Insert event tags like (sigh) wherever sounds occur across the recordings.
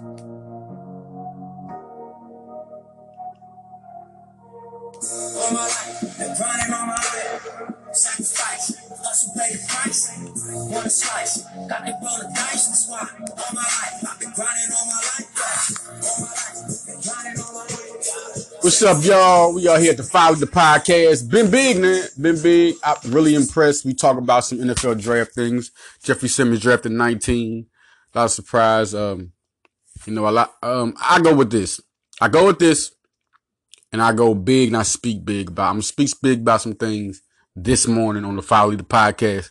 All my life, been grinding all my life. Sacrifice, hustle, pay the price. Want a slice, got to roll the dice. That's why all my life, I've been grinding all my life. Yeah. All my. What's up, y'all? We are here at to follow the podcast. Been big, man. Been big. I'm really impressed. We talk about some NFL draft things. Jeffrey Simmons drafted 19. A lot of surprise. Um, you know, a lot. Um, I go with this. I go with this, and I go big, and I speak big about. I'm gonna speak big about some things this morning on the Follow the podcast.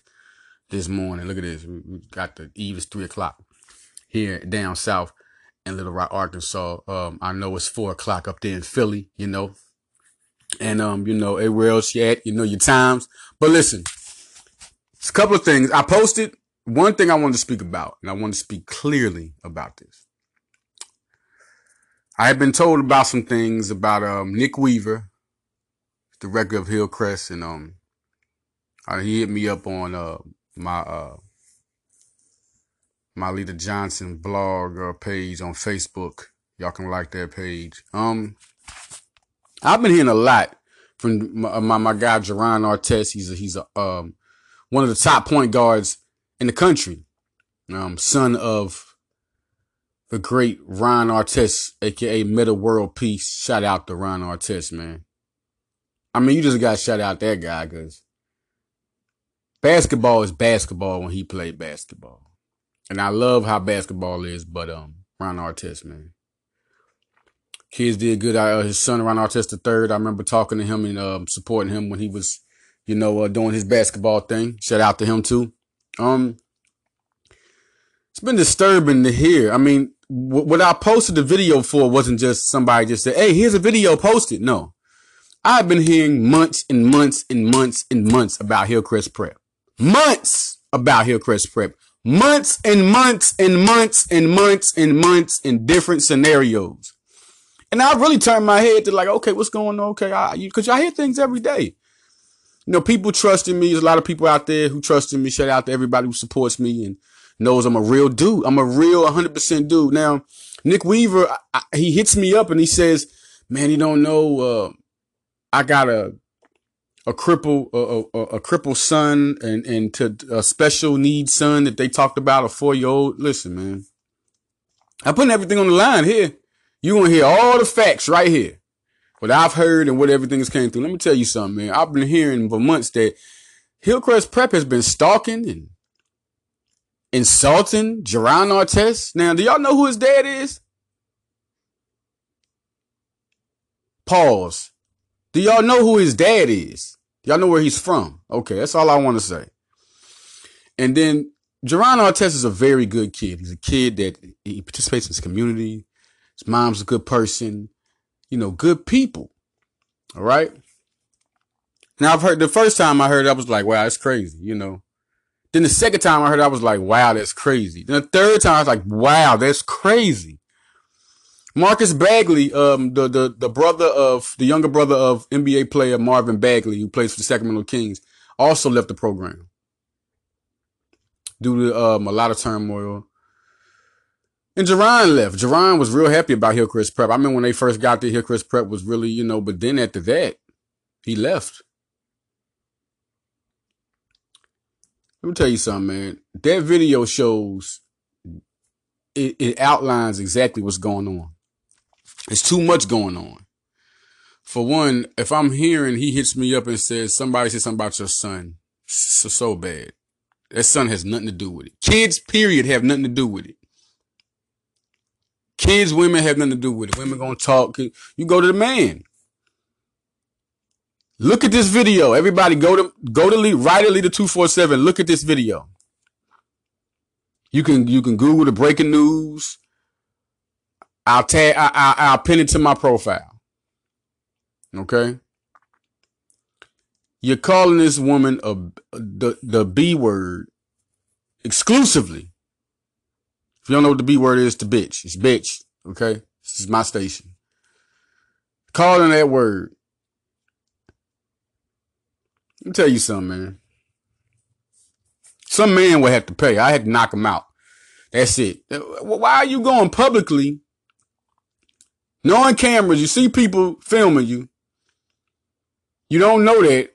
This morning, look at this. We, we got the eve is three o'clock here down south in Little Rock, Arkansas. Um, I know it's four o'clock up there in Philly, you know. And um, you know, everywhere else you at, you know your times. But listen, it's a couple of things. I posted one thing I wanted to speak about, and I want to speak clearly about this. I have been told about some things about um Nick Weaver, director of Hillcrest, and um uh, he hit me up on uh my uh my leader Johnson blog or page on Facebook. Y'all can like that page. Um, I've been hearing a lot from my my, my guy Jerron Artest. He's a, he's a um one of the top point guards in the country. Um, son of the great Ron Artest, aka Metta World Peace. Shout out to Ron Artest, man. I mean, you just got to shout out that guy because basketball is basketball when he played basketball. And I love how basketball is, but um, Ron Artest, man. Kids did good. Uh, his son, Ron Artest the third. I remember talking to him and um, supporting him when he was, you know, uh, doing his basketball thing. Shout out to him too. Um, it's been disturbing to hear. I mean, w- what I posted the video for wasn't just somebody just said, "Hey, here's a video posted." No, I've been hearing months and months and months and months about Hillcrest Prep. Months about Hillcrest Prep months and months and months and months and months in different scenarios. And I really turned my head to like, okay, what's going on? Okay, I, because I hear things every day. You know, people trusting me. There's a lot of people out there who trust in me. Shout out to everybody who supports me and knows I'm a real dude. I'm a real 100% dude. Now, Nick Weaver, I, he hits me up and he says, man, you don't know, uh, I got a a cripple a, a, a son and and to a special needs son that they talked about a four year old. Listen, man, I'm putting everything on the line here. You gonna hear all the facts right here. What I've heard and what everything has came through. Let me tell you something, man. I've been hearing for months that Hillcrest Prep has been stalking and insulting Jerron Artest. Now, do y'all know who his dad is? Pause. Do y'all know who his dad is? Y'all know where he's from. Okay, that's all I want to say. And then Jerron Artest is a very good kid. He's a kid that he participates in his community. His mom's a good person. You know, good people. All right. Now I've heard the first time I heard it, I was like, wow, that's crazy, you know. Then the second time I heard it, I was like, wow, that's crazy. Then the third time I was like, wow, that's crazy. Marcus Bagley, um, the, the, the brother of, the younger brother of NBA player Marvin Bagley, who plays for the Sacramento Kings, also left the program due to, um, a lot of turmoil. And Jerron left. Jerron was real happy about Hillcrest Prep. I mean, when they first got there, Hillcrest Prep was really, you know, but then after that, he left. Let me tell you something, man. That video shows, it, it outlines exactly what's going on. It's too much going on. For one, if I'm hearing he hits me up and says somebody said something about your son, so, so bad. That son has nothing to do with it. Kids, period, have nothing to do with it. Kids, women have nothing to do with it. Women gonna talk. You go to the man. Look at this video. Everybody go to go to lead, write a leader 247. Look at this video. You can you can Google the breaking news. I'll tag I, I, I'll pin it to my profile. Okay. You're calling this woman a the the B word exclusively. If you don't know what the B word is, the bitch. It's bitch. Okay. This is my station. Calling that word. Me tell you something, man. Some man would have to pay. I had to knock him out. That's it. Why are you going publicly? Knowing cameras, you see people filming you. You don't know that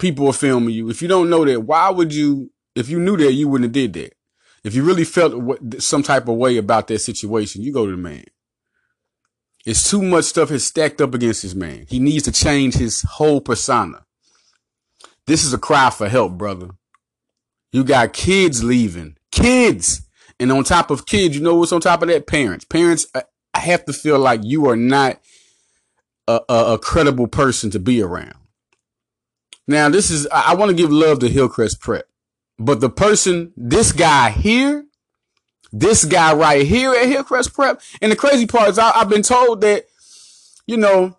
people are filming you. If you don't know that, why would you? If you knew that, you wouldn't have did that. If you really felt some type of way about that situation, you go to the man. It's too much stuff has stacked up against this man. He needs to change his whole persona. This is a cry for help, brother. You got kids leaving. Kids. And on top of kids, you know what's on top of that? Parents. Parents have to feel like you are not a, a, a credible person to be around. Now, this is, I, I want to give love to Hillcrest Prep, but the person, this guy here, this guy right here at Hillcrest Prep, and the crazy part is I, I've been told that, you know,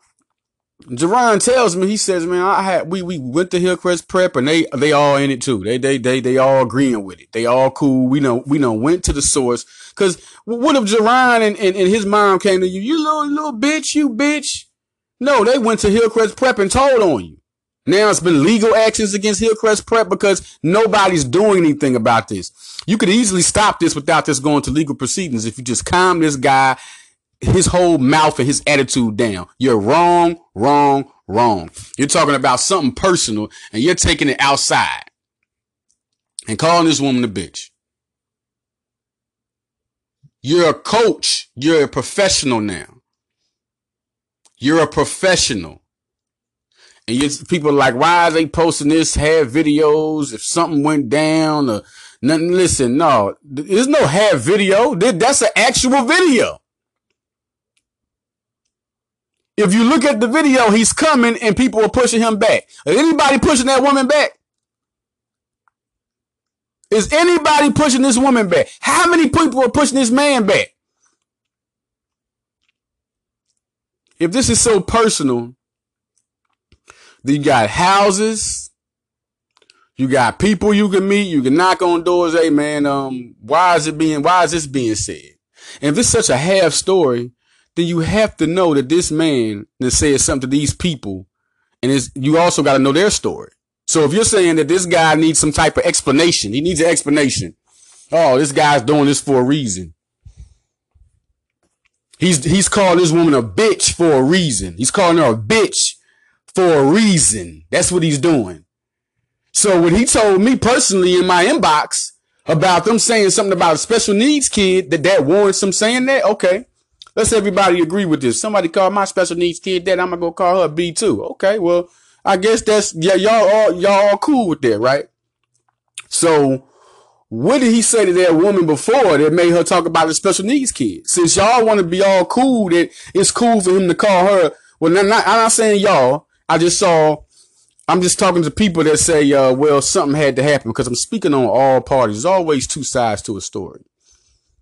Jerron tells me, he says, man, I had, we, we went to Hillcrest Prep and they, they all in it too. They, they, they, they all agreeing with it. They all cool. We know, we know, went to the source. Cause what if Jerron and, and, and his mom came to you? You little, little bitch, you bitch. No, they went to Hillcrest Prep and told on you. Now it's been legal actions against Hillcrest Prep because nobody's doing anything about this. You could easily stop this without this going to legal proceedings if you just calm this guy, his whole mouth and his attitude down. You're wrong, wrong, wrong. You're talking about something personal and you're taking it outside and calling this woman a bitch. You're a coach. You're a professional now. You're a professional. And you people are like, why are they posting this? Have videos if something went down or nothing. Listen, no, there's no have video. That's an actual video. If you look at the video, he's coming and people are pushing him back. Is anybody pushing that woman back? Is anybody pushing this woman back? How many people are pushing this man back? If this is so personal, you got houses, you got people you can meet, you can knock on doors. Hey man, um, why is it being, why is this being said? And if it's such a half story, then you have to know that this man that said something to these people, and it's, you also got to know their story. So if you're saying that this guy needs some type of explanation, he needs an explanation. Oh, this guy's doing this for a reason. He's he's calling this woman a bitch for a reason. He's calling her a bitch for a reason. That's what he's doing. So when he told me personally in my inbox about them saying something about a special needs kid, that that warrants them saying that, okay. Let's everybody agree with this. Somebody call my special needs kid that, I'm gonna go call her B too. Okay, well, I guess that's yeah, y'all all y'all all cool with that, right? So what did he say to that woman before that made her talk about the special needs kid? Since y'all want to be all cool, that it's cool for him to call her. Well, not, not, I'm not saying y'all. I just saw. I'm just talking to people that say, uh, well, something had to happen because I'm speaking on all parties. There's always two sides to a story.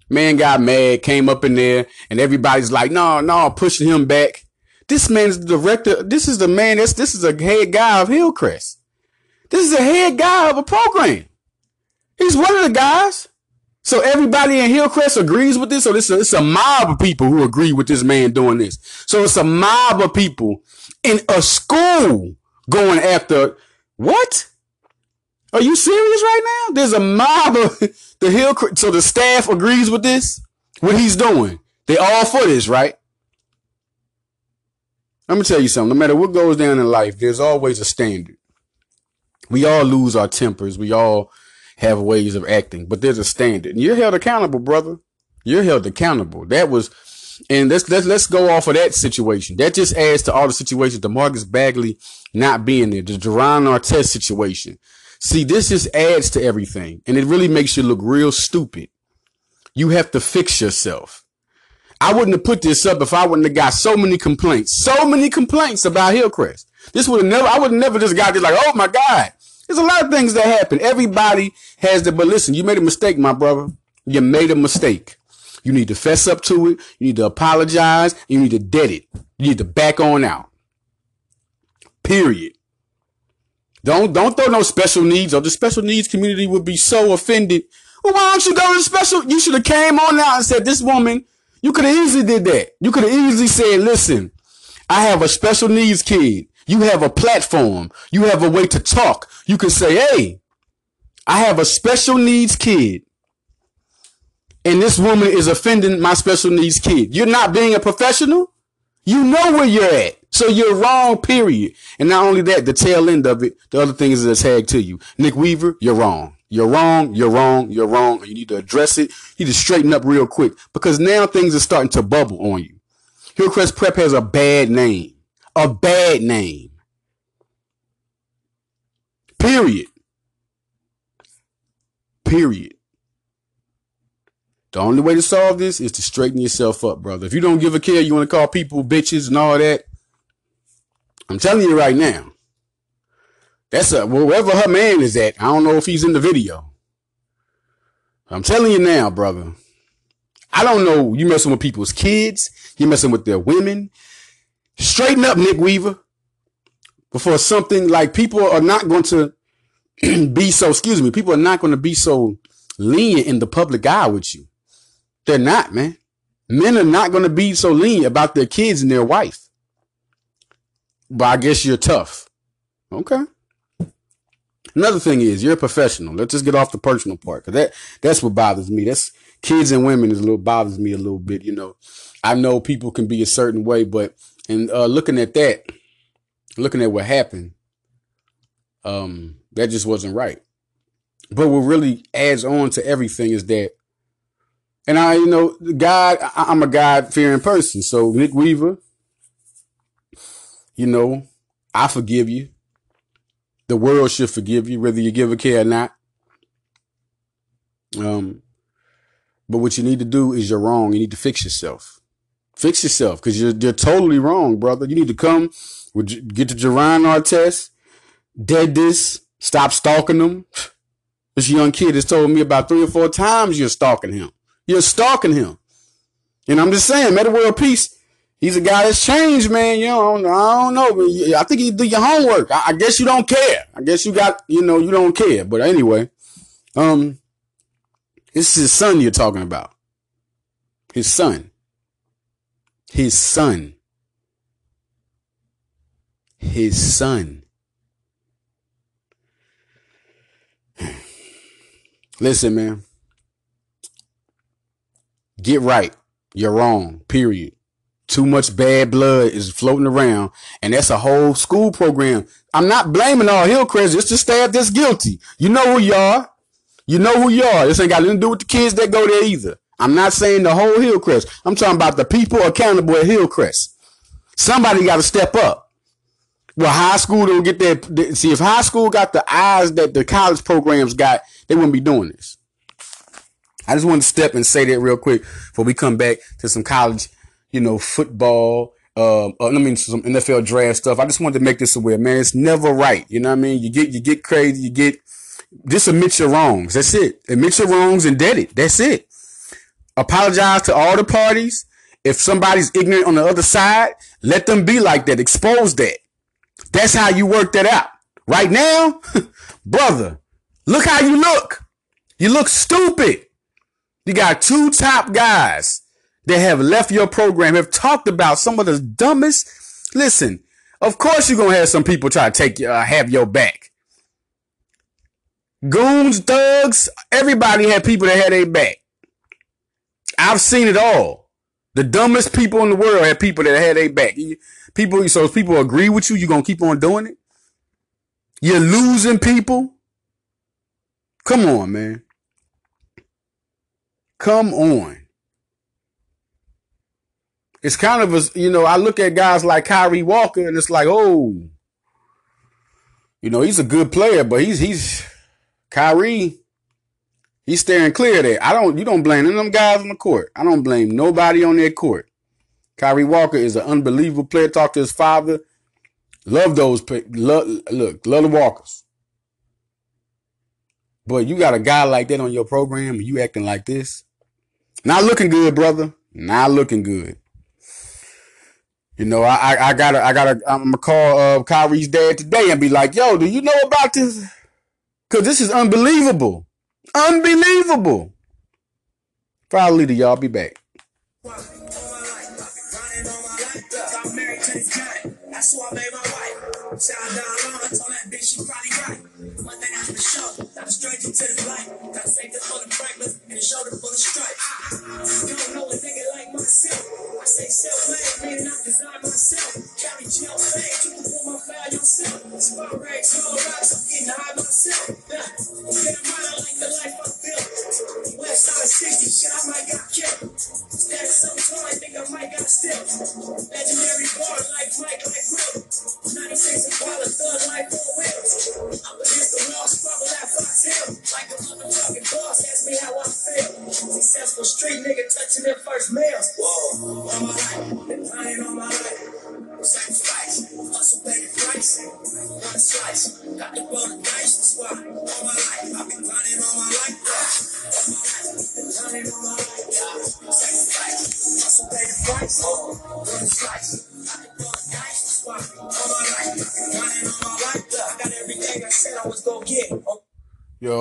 Man got mad, came up in there, and everybody's like, no, no, pushing him back. This man's the director. This is the man this is a head guy of Hillcrest. This is a head guy of a program. He's one of the guys. So everybody in Hillcrest agrees with this. So this is, it's a mob of people who agree with this man doing this. So it's a mob of people in a school going after what? Are you serious right now? There's a mob of (laughs) the Hillcrest. So the staff agrees with this, what he's doing. They all for this, right? Let me tell you something. No matter what goes down in life, there's always a standard. We all lose our tempers. We all have ways of acting, but there's a standard. And you're held accountable, brother. You're held accountable. That was, and let's let's let's go off of that situation. That just adds to all the situations. The Marcus Bagley not being there, the Jerron Artest situation. See, this just adds to everything, and it really makes you look real stupid. You have to fix yourself. I wouldn't have put this up if I wouldn't have got so many complaints, so many complaints about Hillcrest. This would have never, I would have never just got this like, oh my God. There's a lot of things that happen. Everybody has the, but listen, you made a mistake, my brother. You made a mistake. You need to fess up to it. You need to apologize. You need to dead it. You need to back on out. Period. Don't don't throw no special needs or the special needs community would be so offended. Well, why don't you go to the special? You should have came on out and said, this woman you could have easily did that. You could have easily said, listen, I have a special needs kid. You have a platform. You have a way to talk. You can say, hey, I have a special needs kid. and this woman is offending my special needs kid. You're not being a professional. You know where you're at. So you're wrong, period. And not only that, the tail end of it, the other thing is a tag to you. Nick Weaver, you're wrong. You're wrong. You're wrong. You're wrong. You need to address it. You need to straighten up real quick because now things are starting to bubble on you. Hillcrest Prep has a bad name. A bad name. Period. Period. The only way to solve this is to straighten yourself up, brother. If you don't give a care, you want to call people bitches and all that. I'm telling you right now. That's a wherever her man is at. I don't know if he's in the video. I'm telling you now, brother. I don't know. You messing with people's kids. You messing with their women. Straighten up, Nick Weaver. Before something like people are not going to (clears throat) be so, excuse me, people are not going to be so lenient in the public eye with you. They're not, man. Men are not going to be so lenient about their kids and their wife. But I guess you're tough. Okay. Another thing is you're a professional. Let's just get off the personal part because that that's what bothers me. That's kids and women is a little bothers me a little bit. You know, I know people can be a certain way, but and uh, looking at that, looking at what happened, um, that just wasn't right. But what really adds on to everything is that, and I, you know, God, I'm a God fearing person. So Nick Weaver, you know, I forgive you. The world should forgive you, whether you give a care or not. Um, but what you need to do is you're wrong. You need to fix yourself. Fix yourself because you're, you're totally wrong, brother. You need to come, get the Jerron Artest, dead this, stop stalking them. (sighs) This young kid has told me about three or four times you're stalking him. You're stalking him. And I'm just saying, Metta World Peace, he's a guy that's changed, man. You know, I don't know. I think you do your homework. I, I guess you don't care. I guess you got, you know, you don't care. But anyway, um, this is his son you're talking about. His son. His son. His son. (sighs) Listen, man. Get right. You're wrong. Period. Too much bad blood is floating around, and that's a whole school program. I'm not blaming all Hillcrest, just the staff that's guilty. You know who you are. You know who you are. This ain't got nothing to do with the kids that go there either. I'm not saying the whole Hillcrest. I'm talking about the people accountable at Hillcrest. Somebody got to step up. Well, high school don't get that. See, if high school got the eyes that the college programs got, they wouldn't be doing this. I just want to step and say that real quick before we come back to some college, you know, football. Uh, uh, I mean, some NFL draft stuff. I just wanted to make this aware, man. It's never right. You know what I mean? You get, you get crazy. You get, just admit your wrongs. That's it. Admit your wrongs and dead it. That's it. Apologize to all the parties. If somebody's ignorant on the other side, let them be like that. Expose that. That's how you work that out. Right now, (laughs) brother, look how you look. You look stupid. You got two top guys that have left your program, have talked about some of the dumbest. Listen, of course you're going to have some people try to take uh, have your back. Goons, thugs, everybody had people that had their back. I've seen it all. The dumbest people in the world have people that had their back. People, so if people agree with you, you're gonna keep on doing it. You're losing people. Come on, man. Come on. It's kind of a, you know, I look at guys like Kyree Walker and it's like, oh, you know, he's a good player, but he's, he's, Kyree, he's staring clear of that. I don't, you don't blame any of them guys on the court. I don't blame nobody on that court. Kyree Walker is an unbelievable player. Talk to his father. Love those. Love, look, love the Walkers. But you got a guy like that on your program and you acting like this. Not looking good, brother. Not looking good. You know, I I, I gotta I gotta I'm gonna call uh, Kyree's dad today and be like, yo, do you know about this? Cause this is unbelievable. Unbelievable. Follow leader, y'all be back. I I. One thing I'm for sure, not a stranger to Franklin and a shoulder full of stripes.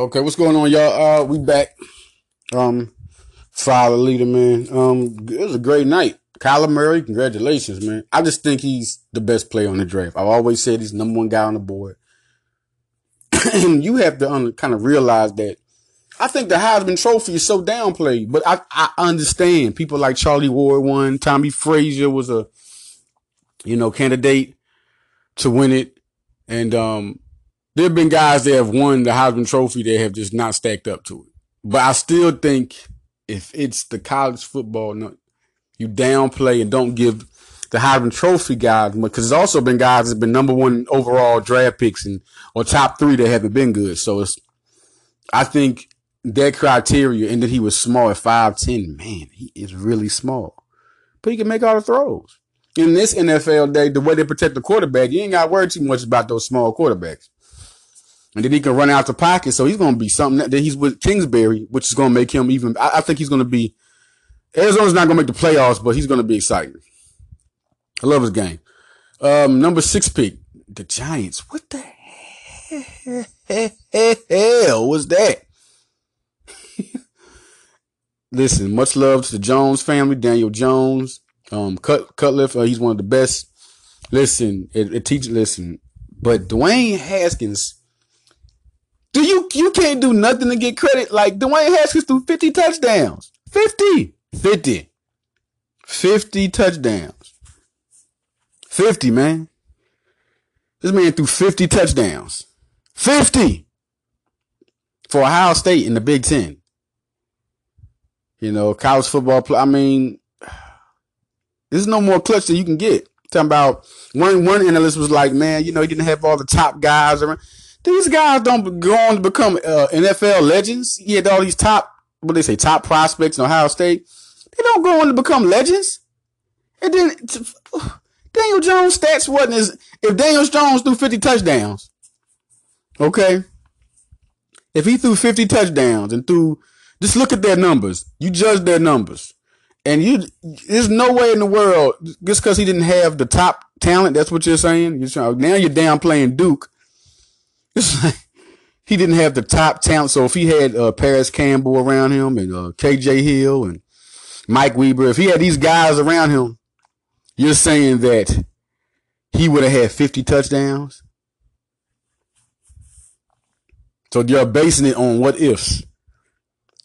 Okay, what's going on, y'all? Uh, we back. Um, Follow leader, man. Um, it was a great night. Kyler Murray, congratulations, man. I just think he's the best player on the draft. I've always said he's number one guy on the board. (clears throat) and you have to un- kind of realize that I think the Heisman Trophy is so downplayed, but I, I understand people like Charlie Ward won. Tommie Frazier was a, you know, candidate to win it. And, um, there have been guys that have won the Heisman Trophy that have just not stacked up to it. But I still think if it's the college football, you downplay and don't give the Heisman Trophy guys because there's also been guys that have been number one overall draft picks and or top three that haven't been good. So it's, I think that criteria and that he was small at five ten. Man, he is really small, but he can make all the throws. In this NFL day, the way they protect the quarterback, you ain't got to worry too much about those small quarterbacks. And then he can run out the pocket. So he's going to be something that that he's with Kingsbury, which is going to make him even. I, I think he's going to be. Arizona's not going to make the playoffs, but he's going to be exciting. I love his game. Um, number six pick, the Giants. What the hell was that? (laughs) Listen, much love to the Jones family, Daniel Jones, um, Cut, Cutcliffe. Uh, he's one of the best. Listen, it, it teach. Listen, but Dwayne Haskins do you you can't do nothing to get credit? Like Dwayne Haskins threw 50 touchdowns. 50. 50. 50 touchdowns. 50, man. This man threw 50 touchdowns. 50 for Ohio State in the Big Ten. You know, college football play. I mean, (sighs) there's no more clutch that you can get. Talking about one one analyst was like, man, you know, he didn't have all the top guys around. These guys don't go on to become uh, NFL legends. He had all these top, what they say, top prospects in Ohio State. They don't go on to become legends. And then (sighs) Daniel Jones' stats wasn't as if Daniel Jones threw 50 touchdowns. Okay. If he threw 50 touchdowns and threw just look at their numbers. You judge their numbers. And you there's no way in the world just because he didn't have the top talent, that's what you're saying. You're trying, now you're downplaying Duke it's (laughs) like he didn't have the top talent. So if he had uh, Parris Campbell around him and uh, KJ Hill and Mike Weber, if he had these guys around him, you're saying that he would have had 50 touchdowns. So you're basing it on what ifs.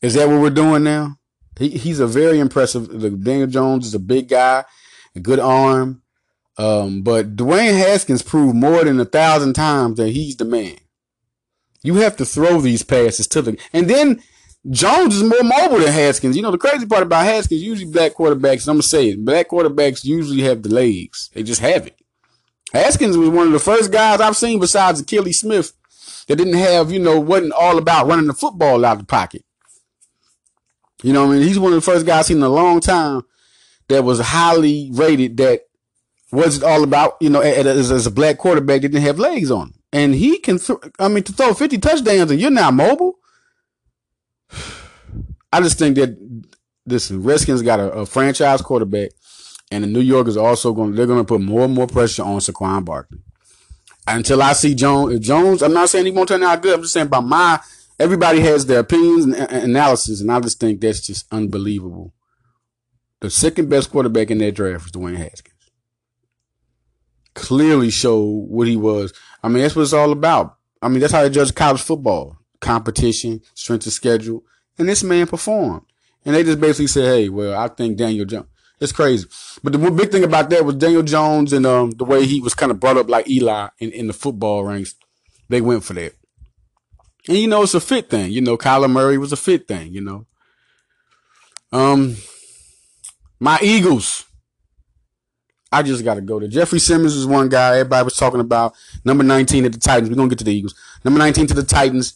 Is that what we're doing now? He, he's a very impressive. Daniel Jones is a big guy, a good arm. Um, but Dwayne Haskins proved more than a thousand times that he's the man. You have to throw these passes to the, and then Jones is more mobile than Haskins. You know, the crazy part about Haskins, usually black quarterbacks, I'm to say it, black quarterbacks usually have the legs. They just have it. Haskins was one of the first guys I've seen besides Akili Smith that didn't have, you know, wasn't all about running the football out of the pocket. You know, I mean, he's one of the first guys I've seen in a long time that was highly rated that was all about, you know, as, as a black quarterback that didn't have legs on him. And he can, th- I mean, to throw 50 touchdowns and you're not mobile. I just think that, this Redskins got a, a franchise quarterback and the New Yorkers are also going they're going to put more and more pressure on Saquon Barkley. Until I see Jones, Jones, I'm not saying he won't turn out good. I'm just saying by my, everybody has their opinions and, and analysis. And I just think that's just unbelievable. The second best quarterback in that draft was Dwayne Haskins. clearly showed what he was. I mean, that's what it's all about. I mean, that's how they judge college football. Competition, strength of schedule. And this man performed. And they just basically said, hey, well, I think Daniel Jones. It's crazy. But the big thing about that was Daniel Jones and um, the way he was kind of brought up like Eli in, in the football ranks. They went for that. And you know, it's a fit thing. You know, Kyler Murray was a fit thing, you know. Um my Eagles. I just gotta go to Jeffrey Simmons is one guy everybody was talking about. Number 19 at the Titans. We're gonna get to the Eagles. Number 19 to the Titans.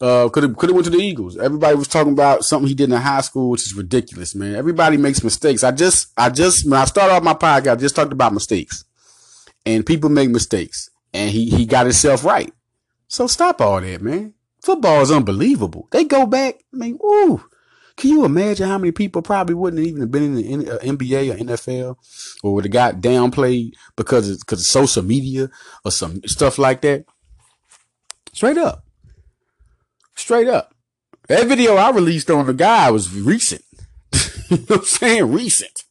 Uh, could have could have went to the Eagles. Everybody was talking about something he did in high school, which is ridiculous, man. Everybody makes mistakes. I just I just when I start off my podcast, I just talked about mistakes, and people make mistakes, and he he got himself right. So stop all that, man. Football is unbelievable. They go back. I mean, woo. Can you imagine how many people probably wouldn't even have been in the NBA uh, or NFL or would have got downplayed because of, because of social media or some stuff like that? Straight up. Straight up. That video I released on the guy was recent. (laughs) you know what I'm saying? Recent.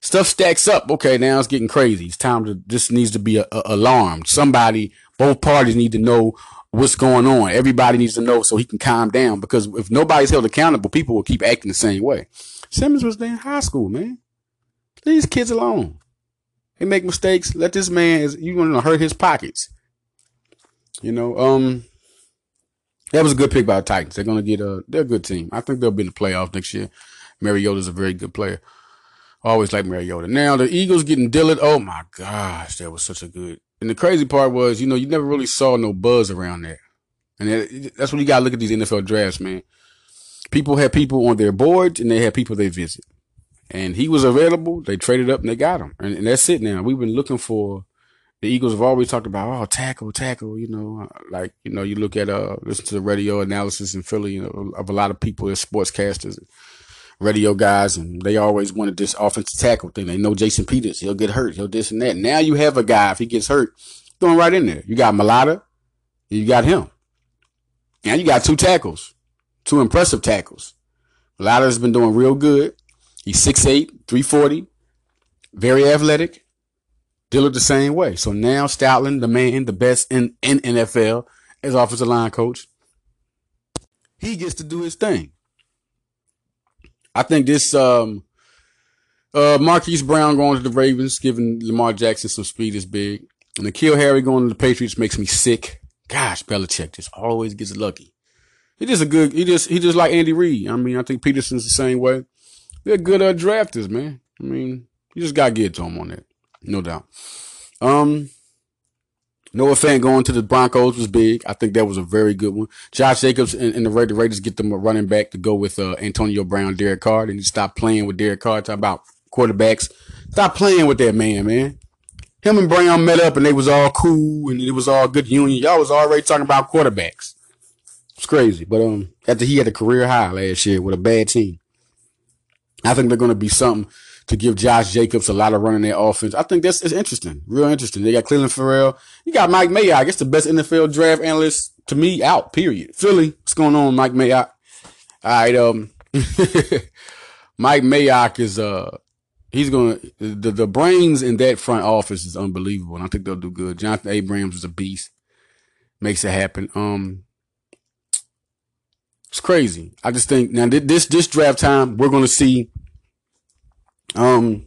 Stuff stacks up. Okay, now it's getting crazy. It's time to, this needs to be a, a, alarmed. Somebody, both parties need to know what's going on. Everybody needs to know so he can calm down because if nobody's held accountable, people will keep acting the same way. Simmons was in high school, man. Leave these kids alone. They make mistakes. Let this man, you want to hurt his pockets. You know, um, that was a good pick by the Titans. They're to get a, they're a good team. I think they'll be in the playoffs next year. Mariota's a very good player. Always like Mariota. Now the Eagles getting Dillard. Oh my gosh, that was such a good and the crazy part was, you know, you never really saw no buzz around that. And that's when you got to look at these NFL drafts, man. People had people on their boards and they had people they visit. And he was available. They traded up and they got him. And, and that's it now. We've been looking for the Eagles have always talked about, oh, tackle, tackle, you know, like, you know, you look at, uh, listen to the radio analysis in Philly you know, of a lot of people as sportscasters, radio guys, and they always wanted this offensive tackle thing. They know Jason Peters, he'll get hurt, he'll this and that. Now you have a guy, if he gets hurt, throwing right in there. You got Mailata, you got him. Now you got two tackles, two impressive tackles. Mailata's been doing real good. He's 6'8, 340, very athletic. Dillard the same way. So now Stoutland, the man, the best in, in NFL as offensive line coach, he gets to do his thing. I think this um uh Marquise Brown going to the Ravens, giving Lamar Jackson some speed is big. And N'Keal Harry going to the Patriots makes me sick. Gosh, Belichick just always gets lucky. He just a good. He just he just like Andy Reid. I mean, I think Pederson's the same way. They're good uh, drafters, man. I mean, you just got to get to them on that, no doubt. Um, Noah Fant going to the Broncos was big. I think that was a very good one. Josh Jacobs and, and the Raiders, get them a running back to go with uh, Antonio Brown, Derek Carr. And you stop playing with Derek Carr. Talk about quarterbacks. Stop playing with that man, man. Him and Brown met up and they was all cool and it was all good union. Y'all was already talking about quarterbacks. It's crazy. But um, after he had a career high last year with a bad team, I think they're going to be something to give Josh Jacobs a lot of running their offense. I think that's it's interesting, real interesting. They got Clelin Ferrell. You got Mike Mayock. I guess the best NFL draft analyst to me out. Period. Philly. What's going on, Mike Mayock? All right. Um, (laughs) Mike Mayock is uh he's going to the the brains in that front office is unbelievable, and I think they'll do good. Jonathan Abrams is a beast. Makes it happen. Um, it's crazy. I just think now this this draft time we're going to see um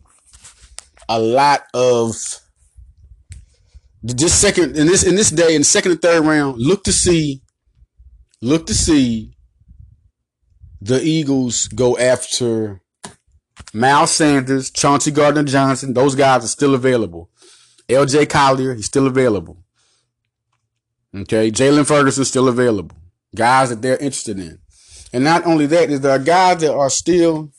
a lot of just second in this in this day in second and third round look to see look to see the Eagles go after Miles Sanders, Chauncey Gardner Johnson, those guys are still available. LJ Collier, he's still available. Okay, Jaylon Ferguson still available. Guys that they're interested in. And not only that, is there are guys that are still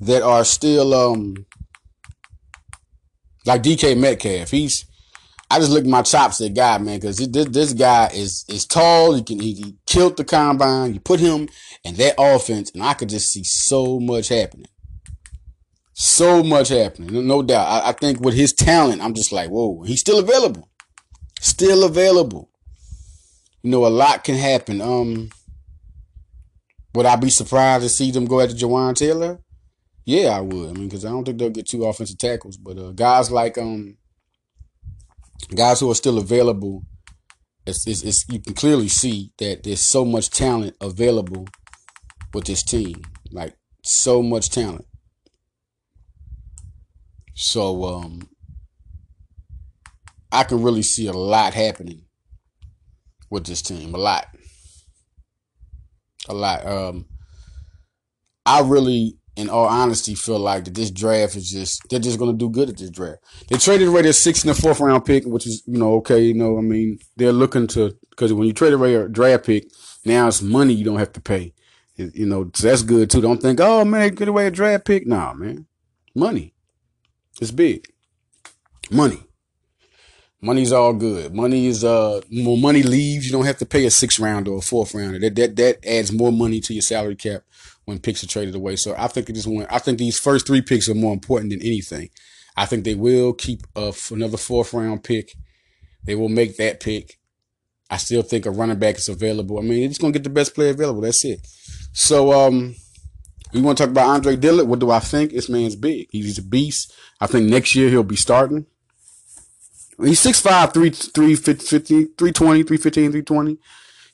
that are still um like DK Metcalf. He's I just look at my chops at guy, man, because this this guy is is tall. He can he, he killed the combine. You put him in that offense, and I could just see so much happening. So much happening, no doubt. I, I think with his talent, I'm just like, whoa, he's still available. Still available. You know, a lot can happen. Um, would I be surprised to see them go after Jawaan Taylor? Yeah, I would. I mean, because I don't think they'll get two offensive tackles, but uh, guys like um guys who are still available, it's, it's, it's you can clearly see that there's so much talent available with this team, like so much talent. So um, I can really see a lot happening with this team, a lot, a lot. Um, I really in all honesty, feel like that this draft is just they're just gonna do good at this draft. They traded away their sixth and the fourth round pick, which is you know okay, you know I mean they're looking to because when you trade away a draft pick, now it's money you don't have to pay. You know so that's good too. Don't think oh man, get away a draft pick. Nah, man, money. It's big. Money. Money's all good. Money is uh more money leaves. You don't have to pay a six round or a fourth rounder. That that that adds more money to your salary cap when picks are traded away. So I think it is one. I think these first three picks are more important than anything. I think they will keep a, another fourth round pick. They will make that pick. I still think a running back is available. I mean, they're just gonna get the best player available. That's it. So um, we want to talk about Andre Dillard. What do I think? This man's big. He's a beast. I think next year he'll be starting. He's 6'5", 3, 3, 50, 320, 315, 320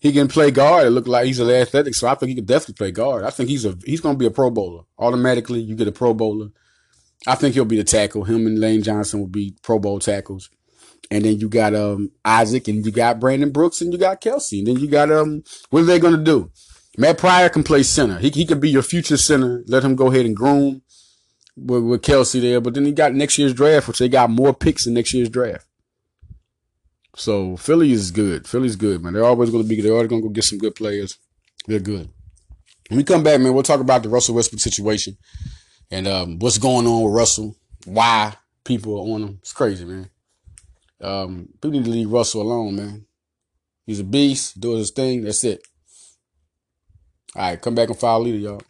he can play guard. It looked like he's an athletic, so I think he could definitely play guard. I think he's a he's going to be a Pro Bowler automatically. You get a Pro Bowler. I think he'll be the tackle. Him and Lane Johnson will be Pro Bowl tackles. And then you got um Isaac, and you got Brandon Brooks, and you got Kelce, And then you got um what are they going to do? Matt Pryor can play center. He he could be your future center. Let him go ahead and groom with, with Kelce there. But then he got next year's draft, which they got more picks in next year's draft. So Philly is good. Philly's good, man. They're always going to be. They're always going to go get some good players. They're good. When we come back, man, we'll talk about the Russell Westbrook situation and um, what's going on with Russell. Why people are on him. It's crazy, man. Um, people need to leave Russell alone, man. He's a beast. Doing his thing. That's it. All right, come back and follow leader, y'all.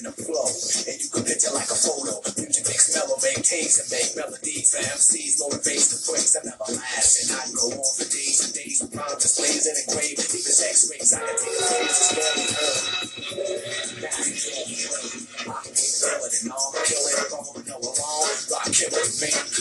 And you can picture like a photo. Music makes mellow, maintains and make melodies for MCs, motivates the breaks that never last. And I go on for days and days with prime displays and engraved deep as x-rays. I can take a you can't be I can keep killing all, killing all, no alone. Rock remain calm.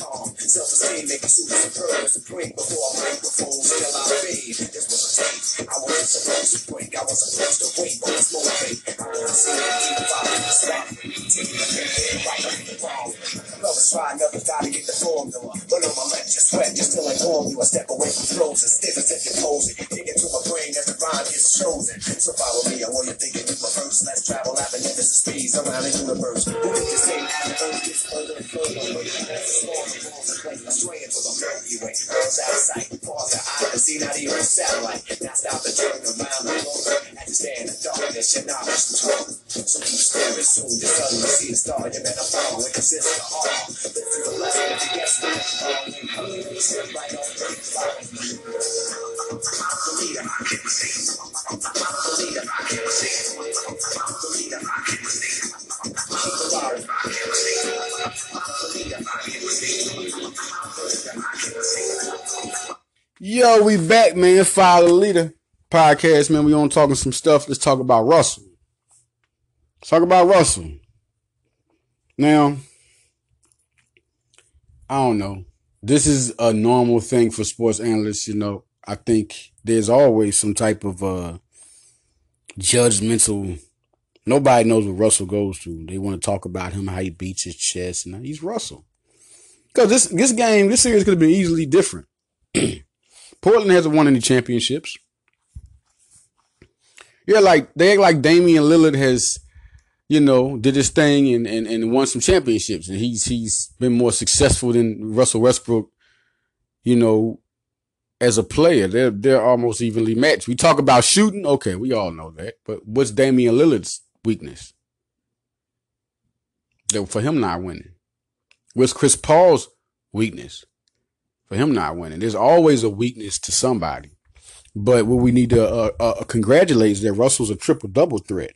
Self-esteem make you super superb and supreme before a microphone. Still I fade. This was a tape. I wasn't supposed to break. I was supposed to wait, but it's motivate. I want to see it the spot. Taking the head right wrong. Brothers try another die to get the formula. But on my left, just sweat, just still inform you. I step away from frozen, stiff as if you're posing. Dig into my brain as the rhyme gets chosen. So follow me, I want you thinking you reverse. Let's travel avenues and speeds around the universe. Who did the same as the earth gets further and further? But that's the storm, the Way. Earth's out of sight, the eye to see not even a satellite. Now stop the journey around the. As you stand in darkness, your knowledge control. So keep staring soon, you suddenly see a star. You better it, cause it's the all. This is a lesson if you guess me. Right on the fire. The leader, I can't see. The leader, Yo, we back, man. Follow the leader podcast, man. We on talking some stuff. Let's talk about Russell. Let's talk about Russell. Now, I don't know. This is a normal thing for sports analysts, you know. I think there's always some type of uh judgmental nobody knows what Russell goes through. They want to talk about him, how he beats his chest, and he's Russell. Because this this game, this series could have been easily different. (clears throat) Portland hasn't won any championships. Yeah, like they act like Damian Lillard has you know, did his thing and, and, and won some championships. And he's he's been more successful than Russell Westbrook, you know, as a player. They're they're almost evenly matched. We talk about shooting, okay, we all know that. But what's Damian Lillard's weakness? That for him not winning. What's Chris Paul's weakness? For him not winning. There's always a weakness to somebody. But what we need to uh, uh, congratulate is that Russell's a triple double threat.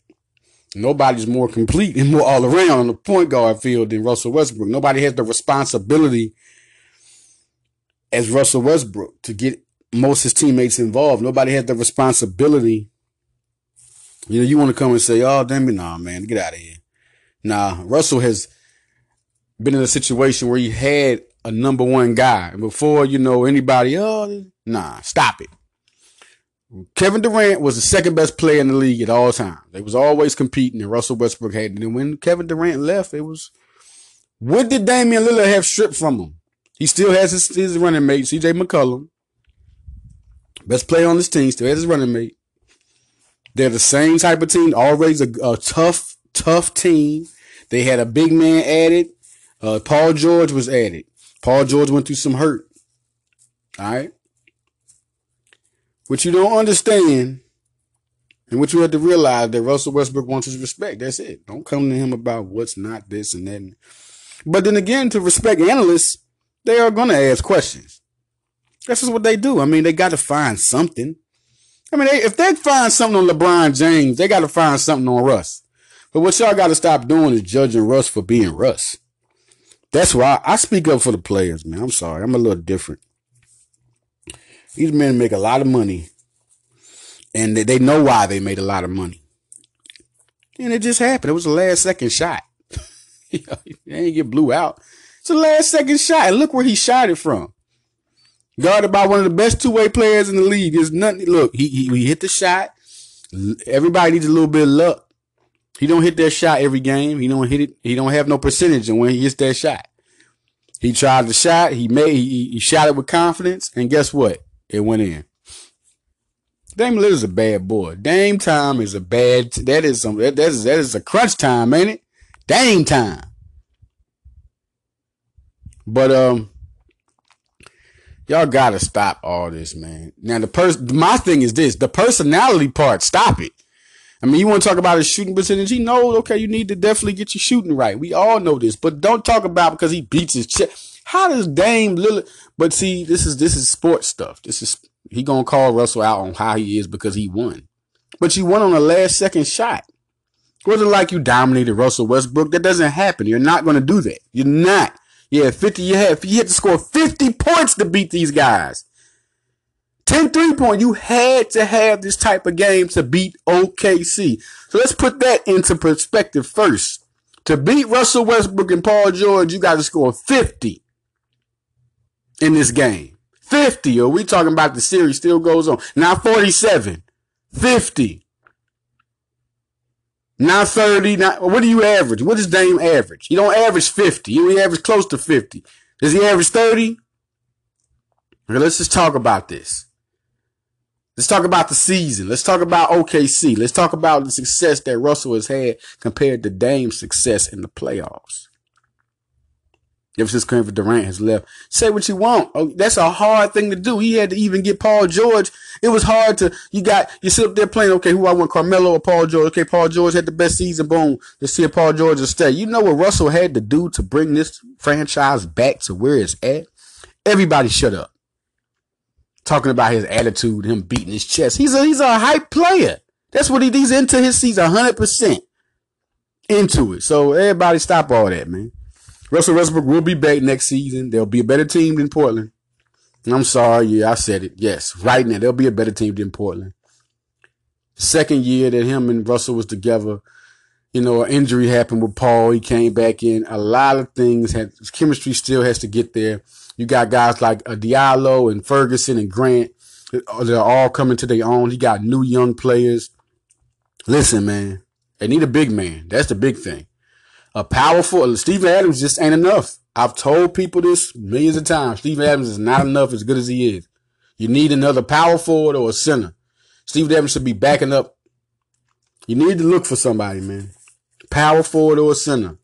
Nobody's more complete and more all around on the point guard field than Russell Westbrook. Nobody has the responsibility as Russell Westbrook to get most of his teammates involved. Nobody has the responsibility. You know, you want to come and say, "Oh, damn it, nah, man, get out of here." Nah, Russell has been in a situation where he had a number one guy. And before, you know, anybody, oh, nah, stop it. Kevin Durant was the second best player in the league at all times. They was always competing, and Russell Westbrook had. And when Kevin Durant left, it was what did Damian Lillard have stripped from him? He still has his, his running mate, C.J. McCollum, best player on this team. Still has his running mate. They're the same type of team. Always a, a tough, tough team. They had a big man added. Uh, Paul George was added. Paul George went through some hurt. All right. What you don't understand and what you have to realize that Russell Westbrook wants his respect. That's it. Don't come to him about what's not this and that. But then again, to respect analysts, they are going to ask questions. This is what they do. I mean, they got to find something. I mean, they, if they find something on LeBron James, they got to find something on Russ. But what y'all got to stop doing is judging Russ for being Russ. That's why I, I speak up for the players, man. I'm sorry. I'm a little different. These men make a lot of money, and they, know why they made a lot of money. And it just happened. It was a last second shot. (laughs) they ain't get blew out. It's a last second shot. And look where he shot it from. Guarded by one of the best two way players in the league. There's nothing. Look, he, he, he hit the shot. Everybody needs a little bit of luck. He don't hit that shot every game. He don't hit it. He don't have no percentage and when he hits that shot. He tried the shot. He made. He, he shot it with confidence, and guess what? It went in. Dame Lillard's a bad boy. Dame time is a bad. That is some. That, that is that is a crunch time, ain't it? Dame time. But um, y'all gotta stop all this, man. Now the person, my thing is this: the personality part. Stop it. I mean, you want to talk about his shooting percentage? He knows, okay, you need to definitely get your shooting right. We all know this, but don't talk about because he beats his chest. How does Dame Lillard? But see, this is this is sports stuff. This is he gonna call Russell out on how he is because he won. But you won on a last second shot. It wasn't like you dominated Russell Westbrook. That doesn't happen. You're not gonna do that. You're not. Yeah, 50 you had you had to score 50 points to beat these guys. 10 three point. You had to have this type of game to beat OKC. So let's put that into perspective first. To beat Russell Westbrook and Paul George, you got to score 50 in this game. 50, or we talking about the series still goes on. Now 47, 50. Now 30, now, what do you average? What does Dame average? He don't average 50. He average close to 50. Does he average 30? Okay, let's just talk about this. Let's talk about the season. Let's talk about OKC. Let's talk about the success that Russell has had compared to Dame's success in the playoffs. Ever since Kevin Durant has left, say what you want. Oh, that's a hard thing to do. He had to even get Paul George. It was hard to. You got you sit up there playing. Okay, who I want, Carmelo or Paul George? Okay, Paul George had the best season. Boom. Let's see if Paul George will stay. You know what Russell had to do to bring this franchise back to where it's at. Everybody, shut up talking about his attitude, him beating his chest. He's a he's a hype player. That's what he, he's into. His he's hundred percent into it. So everybody, stop all that, man. Russell Westbrook will be back next season. There'll be a better team than Portland. I'm sorry, yeah, I said it. Yes, right now there'll be a better team than Portland. Second year that him and Russell was together, you know, an injury happened with Paul. He came back in. A lot of things had chemistry still has to get there. You got guys like uh, Diallo and Ferguson and Grant. They're all coming to their own. He got new young players. Listen, man, they need a big man. That's the big thing. A powerful Steven Adams just ain't enough. I've told people this millions of times. Steven Adams is not enough as good as he is. You need another power forward or a center. Steven Adams should be backing up. You need to look for somebody, man. Power forward or a center.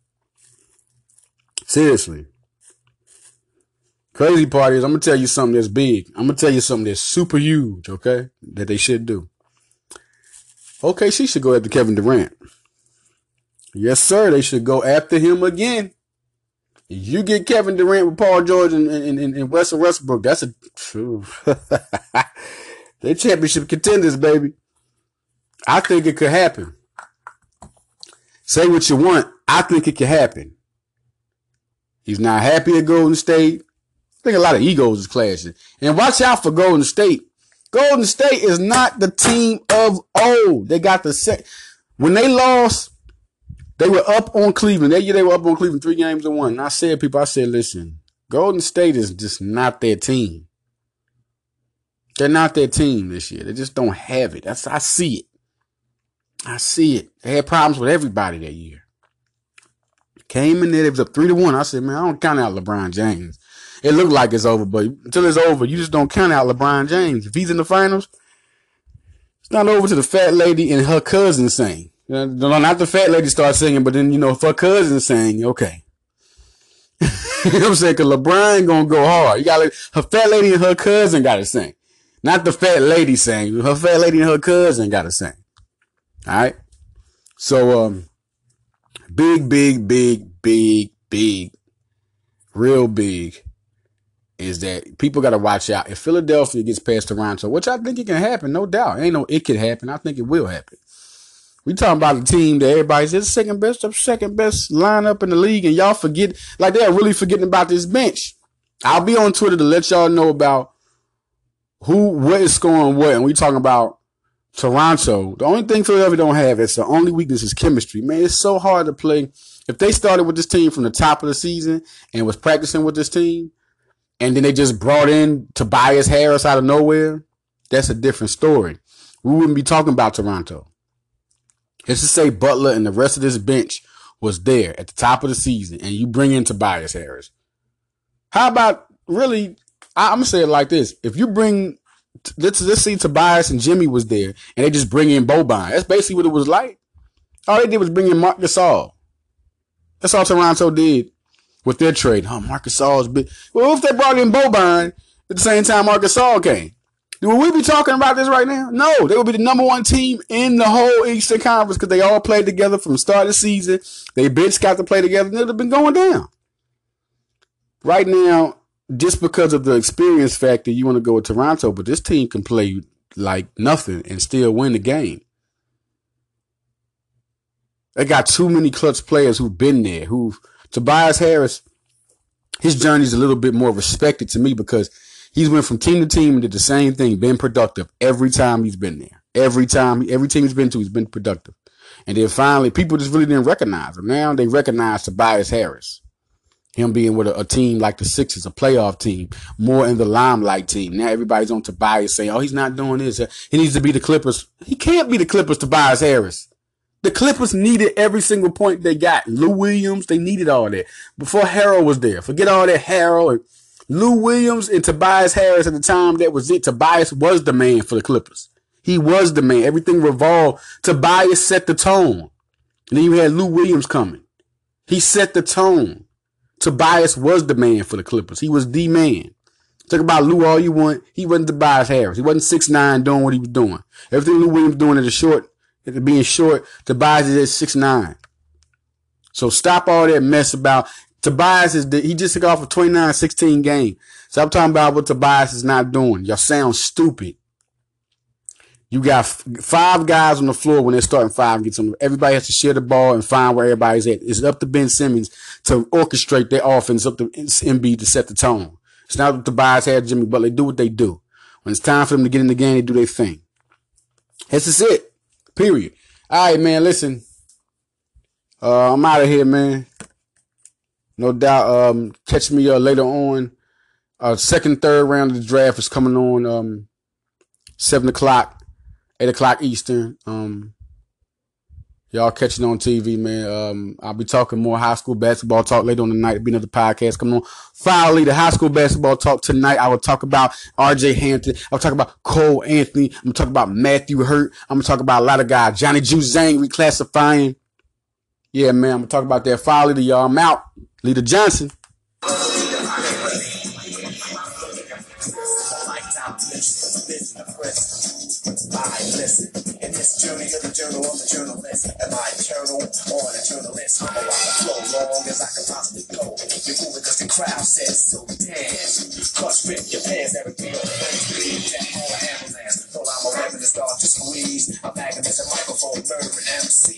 Seriously. Crazy part is, I'm gonna tell you something that's big. I'm gonna tell you something that's super huge, okay? That they should do. Okay, she should go after Kevin Durant. Yes, sir. They should go after him again. You get Kevin Durant with Paul George and, and, and, and Russell Westbrook. That's a true. (laughs) they championship contenders, baby. I think it could happen. Say what you want. I think it could happen. He's not happy at Golden State. I think a lot of egos is clashing. And watch out for Golden State. Golden State is not the team of old. They got the set. When they lost, they were up on Cleveland. That year they were up on Cleveland three games to one. And I said, people, I said, listen, Golden State is just not their team. They're not their team this year. They just don't have it. That's I see it. I see it. They had problems with everybody that year. Came in there, it was up three to one. I said, man, I don't count out LeBron James. It looked like it's over, but until it's over, you just don't count out LeBron James. If he's in the finals, it's not over to the fat lady and her cousin sing. You know, not the fat lady start singing, but then, you know, if her cousin sing, okay. (laughs) you know what I'm saying? Cause LeBron gonna go hard. You got her fat lady and her cousin gotta sing. Not the fat lady sing. Her fat lady and her cousin gotta sing. All right. So, um, big, big, big, big, big, real big is that people got to watch out. If Philadelphia gets past Toronto, which I think it can happen, no doubt. Ain't no it could happen. I think it will happen. We talking about a team that everybody's the second best of second best lineup in the league, and y'all forget like they're really forgetting about this bench. I'll be on Twitter to let y'all know about who what is scoring what, and we talking about Toronto. The only thing Philadelphia don't have is the only weakness is chemistry. Man, it's so hard to play. If they started with this team from the top of the season and was practicing with this team, and then they just brought in Tobias Harris out of nowhere, that's a different story. We wouldn't be talking about Toronto. Let's just say Butler and the rest of this bench was there at the top of the season, and you bring in Tobias Harris. How about really? I'm gonna say it like this: If you bring, let's let's see, Tobias and Jimmy was there, and they just bring in Boban. That's basically what it was like. All they did was bring in Marc Gasol. That's all Toronto did with their trade. Oh, Marc Gasol's big. Well, if they brought in Boban at the same time Marc Gasol came, Will we be talking about this right now? No, they would be the number one team in the whole Eastern Conference because they all played together from start of the season. They bitch got to play together and it'd have been going down. Right now, just because of the experience factor, you want to go with Toronto, but this team can play like nothing and still win the game. They got too many clutch players who've been there. Who Tobias Harris, his journey is a little bit more respected to me because He's went from team to team and did the same thing, been productive every time he's been there. Every time, every team he's been to, he's been productive. And then finally, people just really didn't recognize him. Now they recognize Tobias Harris. Him being with a, a, team like the Sixers, a playoff team, more in the limelight team. Now everybody's on Tobias saying, oh, he's not doing this. He needs to be the Clippers. He can't be the Clippers, Tobias Harris. The Clippers needed every single point they got. Lou Williams, they needed all that. Before Harrell was there. Forget all that Harrell and Lou Williams and Tobias Harris at the time, that was it. Tobias was the man for the Clippers. He was the man. Everything revolved. Tobias set the tone. And then you had Lou Williams coming. He set the tone. Tobias was the man for the Clippers. He was the man. Talk about Lou all you want. He wasn't Tobias Harris. He wasn't six nine doing what he was doing. Everything Lou Williams doing at the short, being short, Tobias is at six nine. So stop all that mess about Tobias is the, he just took off a 29-16 game. So I'm talking about what Tobias is not doing. Y'all sound stupid. You got f- five guys on the floor when they're starting five. Get some. Everybody has to share the ball and find where everybody's at. It's up to Ben Simmons to orchestrate their offense. Up to Embiid to set the tone. It's not what Tobias had Jimmy Butler. They do what they do. When it's time for them to get in the game, they do their thing. This is it. Period. All right, man. Listen. Uh, I'm out of here, man. No doubt. Um, catch me uh, later on. Uh, second, third round of the draft is coming on. Um, seven o'clock, eight o'clock Eastern. Um, y'all catching on TV, man. Um, I'll be talking more high school basketball talk later on tonight. There'll be another podcast coming on. Finally, the high school basketball talk tonight. I will talk about RJ Hampton. I'll talk about Cole Anthony. I'm gonna talk about Matthew Hurt. I'm gonna talk about a lot of guys. Johnny Juzang reclassifying. Yeah, man. I'm gonna talk about that. Finally, to y'all. I'm out. Leader Johnson. listen this journey of the journal of the journalist. Am I eternal or an eternalist? I'm allowed to flow long as I can possibly go. You're moving cause the crowd says so. Dance, Crush rip your pants, everything on the all I am is Well, I'm a revenue star, to squeeze. I'm bagging this microphone, murdering MC.